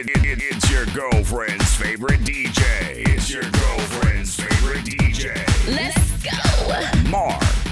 It, it, it's your girlfriend's favorite DJ. It's your girlfriend's favorite DJ. Let's go. Marc.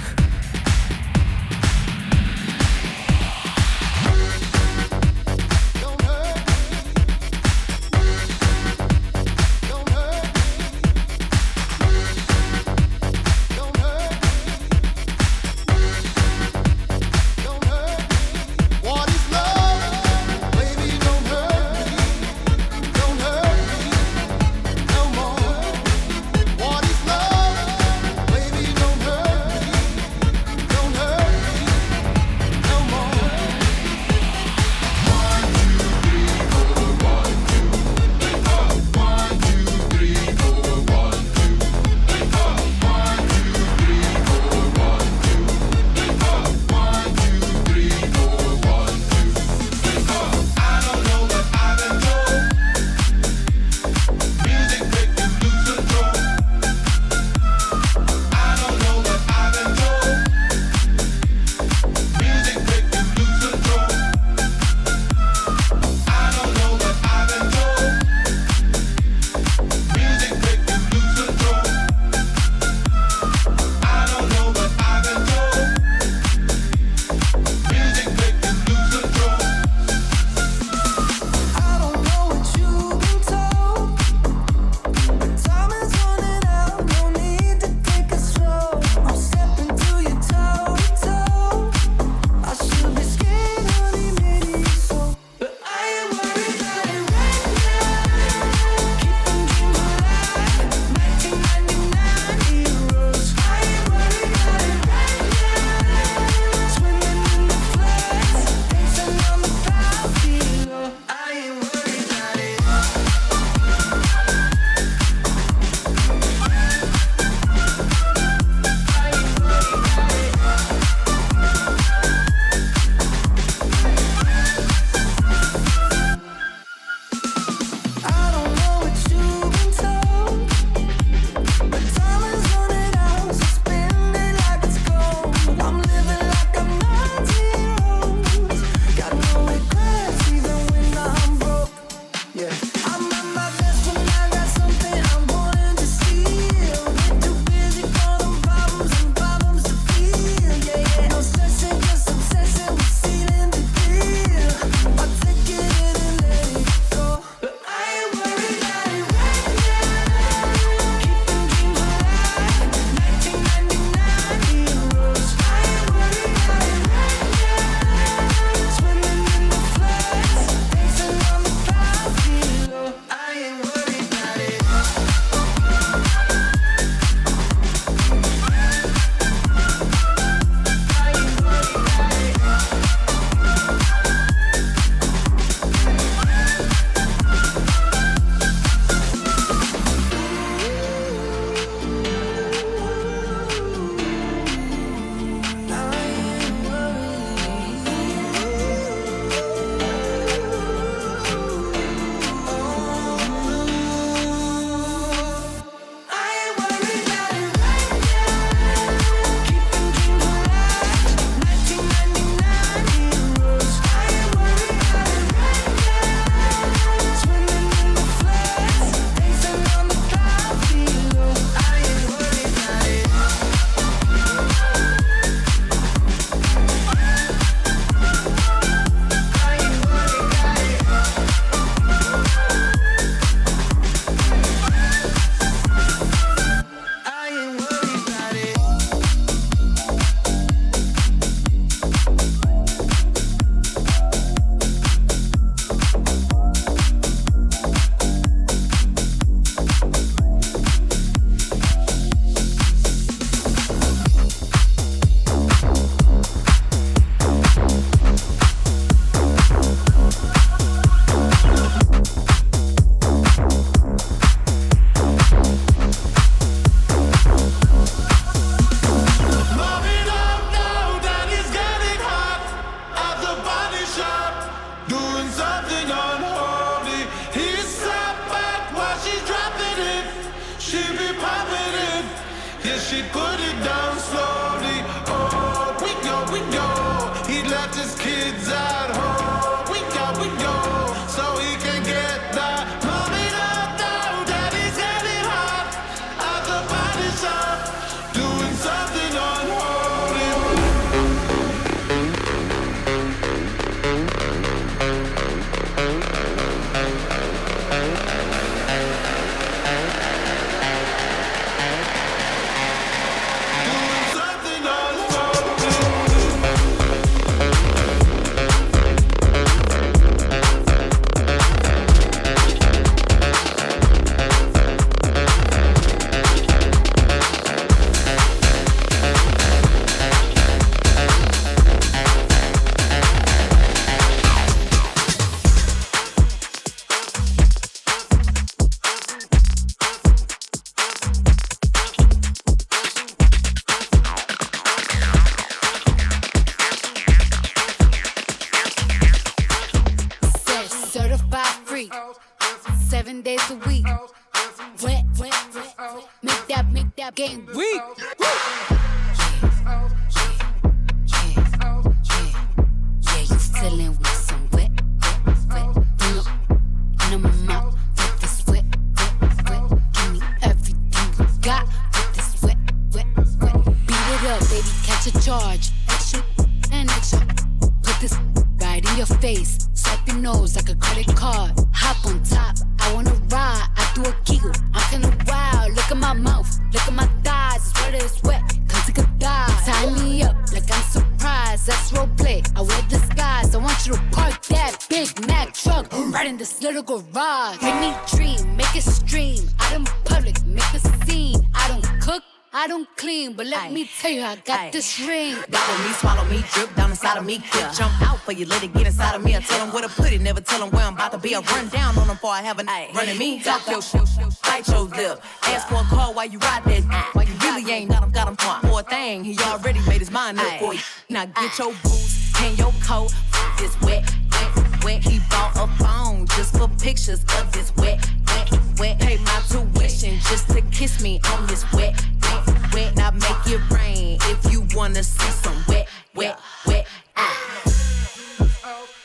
garage. Make me dream, make it stream. I don't public, make a scene. I don't cook. I don't clean, but let Aye. me tell you, I got Aye. this ring. Gobble me, swallow me, drip down inside of me. Kill. Jump out for you, let it get inside of me. I tell them where to put it, never tell them where I'm about to be. I run down on them before I have a night. Running me, talk your shit, bite your lip. Ask for a call while you ride that. Why you really ain't got him, got him for a thing. He already made his mind up for you. Now get your boots, hang your coat, this wet, wet went. He bought a phone just for pictures of this wet, wet, wet. Pay my tuition just to kiss me on this wet, wet, wet. Now make it rain if you wanna see some wet, wet, wet. Ah.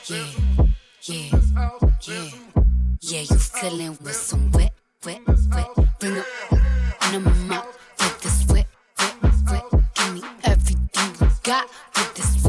Yeah, yeah, yeah, yeah. You feeling with some wet, wet, wet. Bring it on the out with this wet, wet, wet. Give me everything you got with this.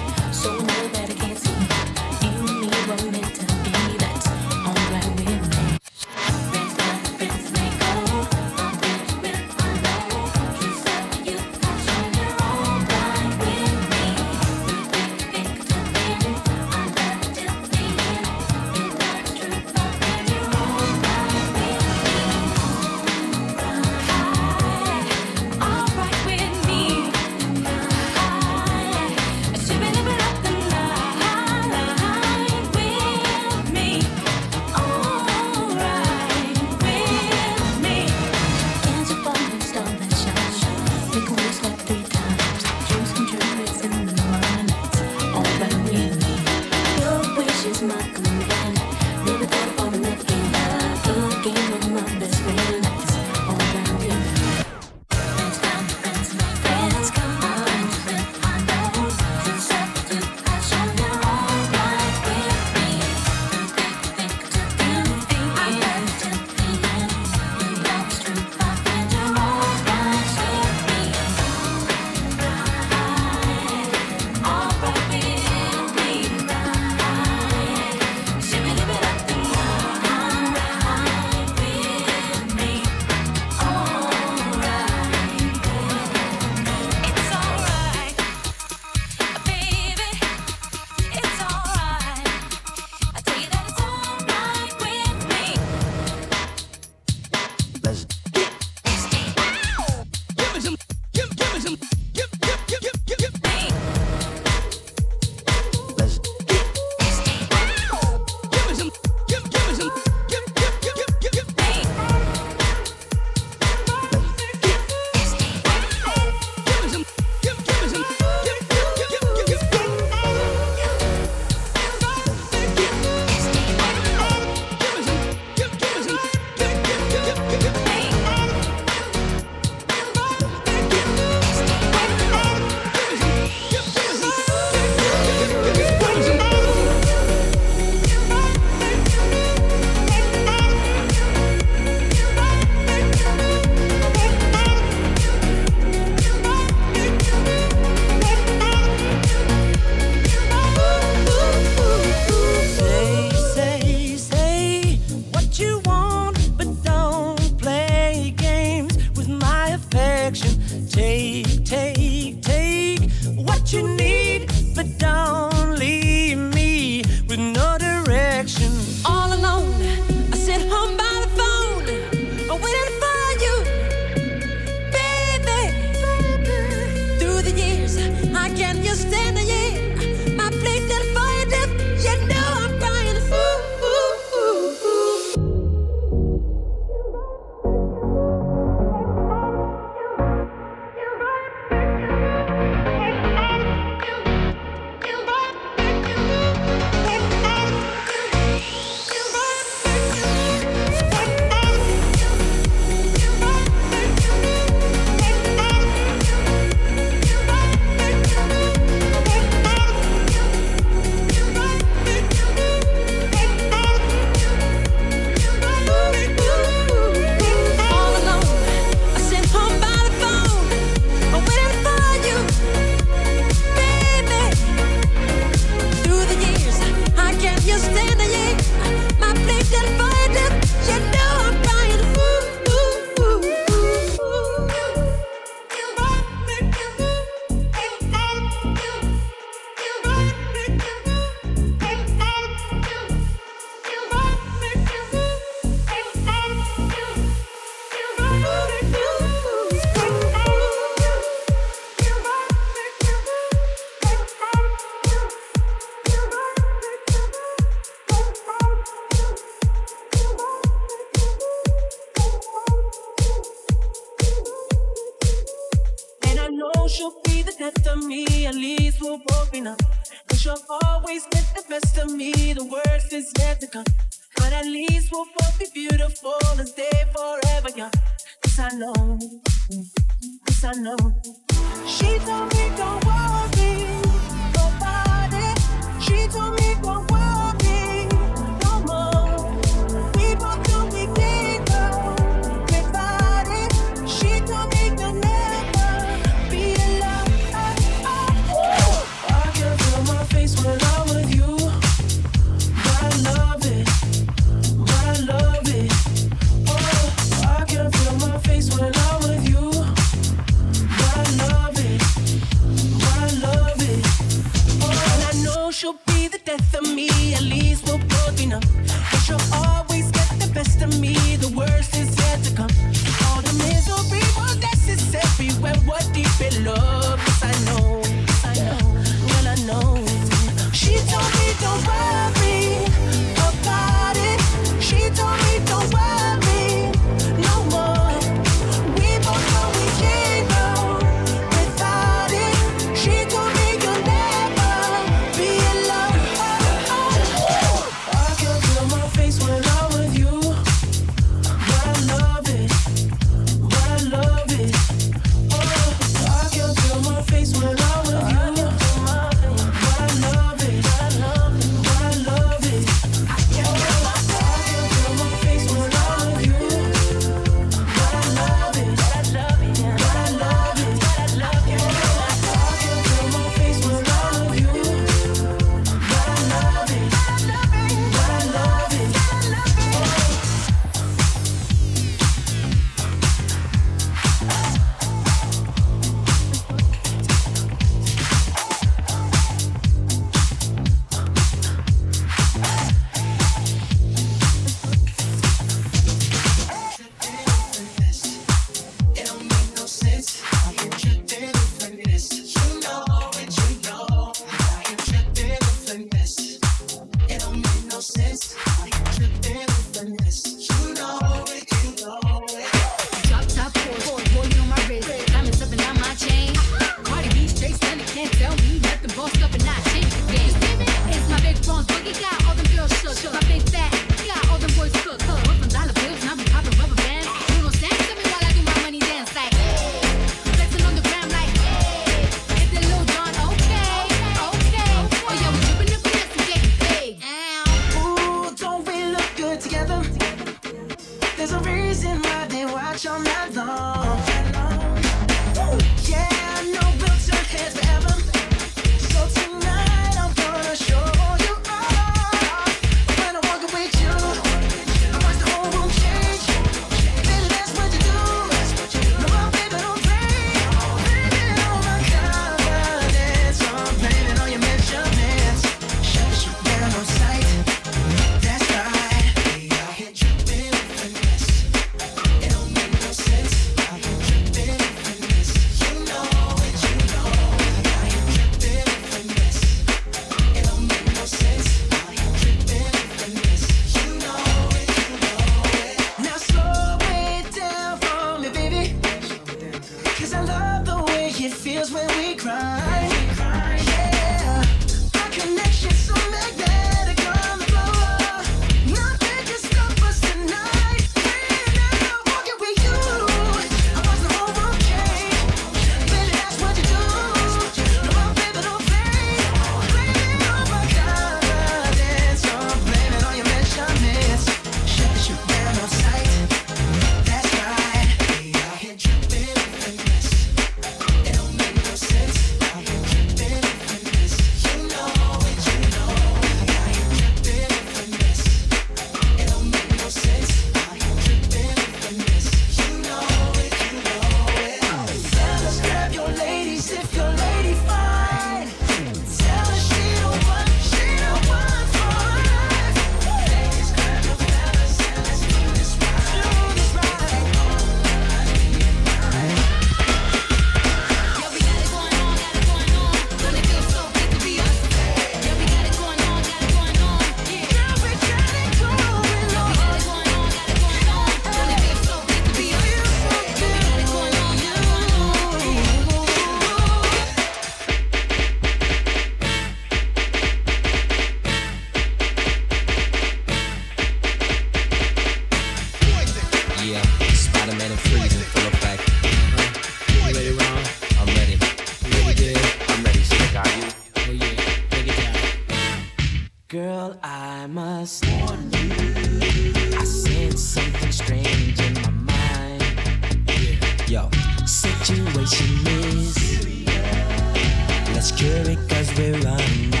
Let's cause we're running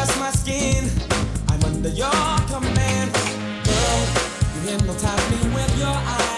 caress my skin. I'm under your command. Girl, you hypnotize me with your eyes.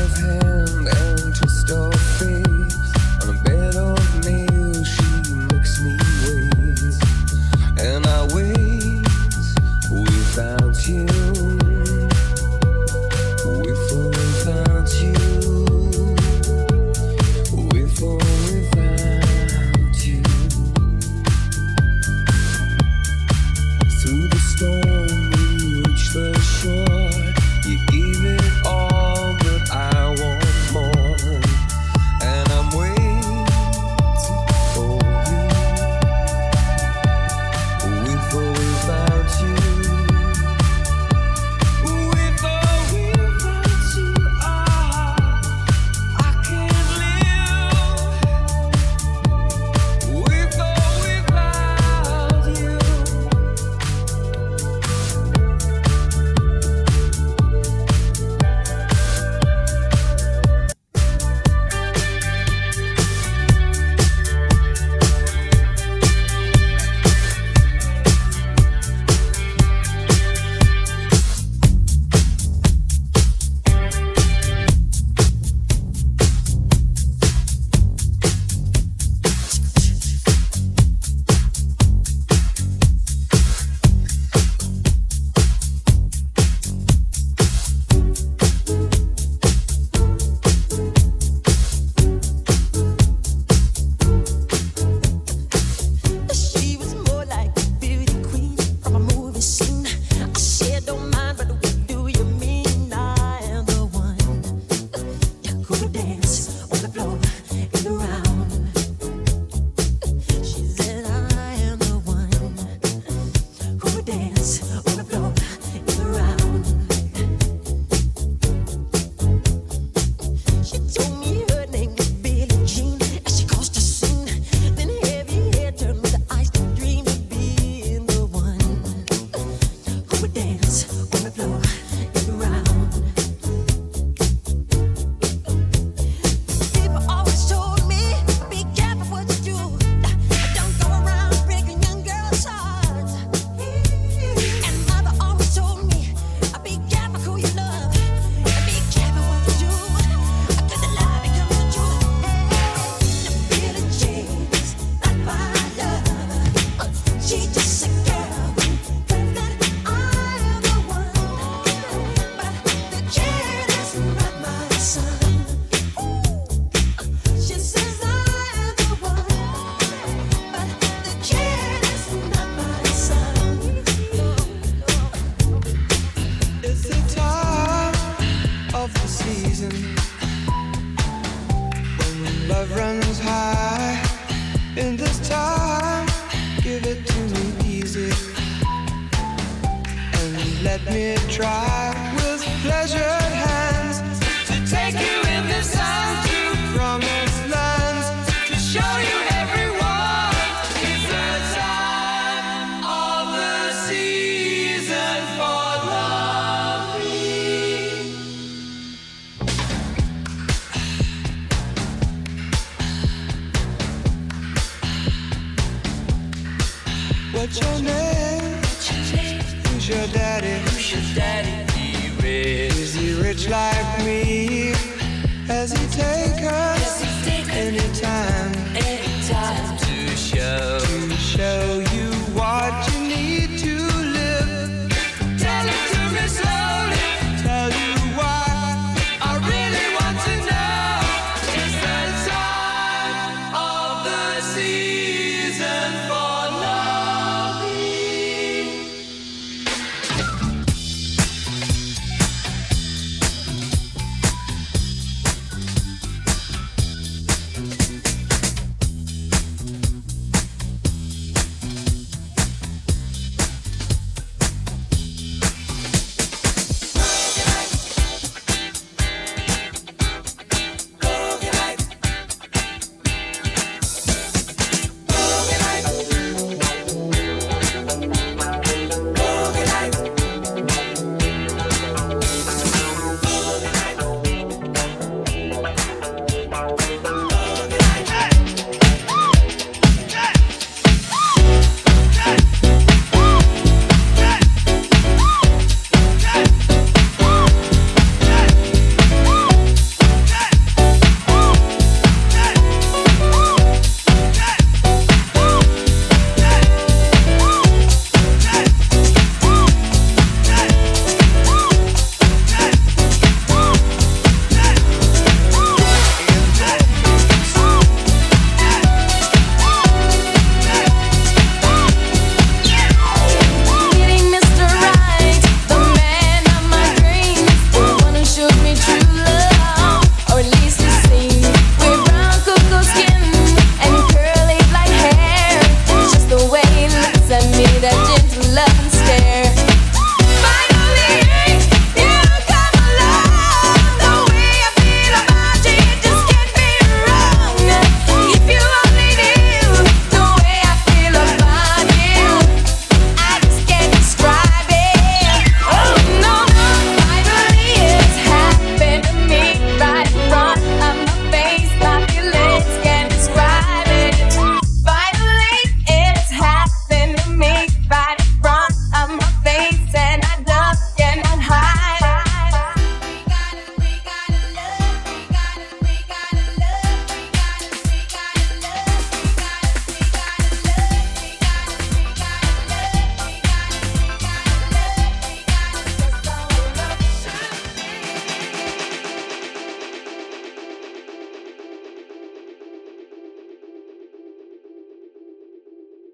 Of hand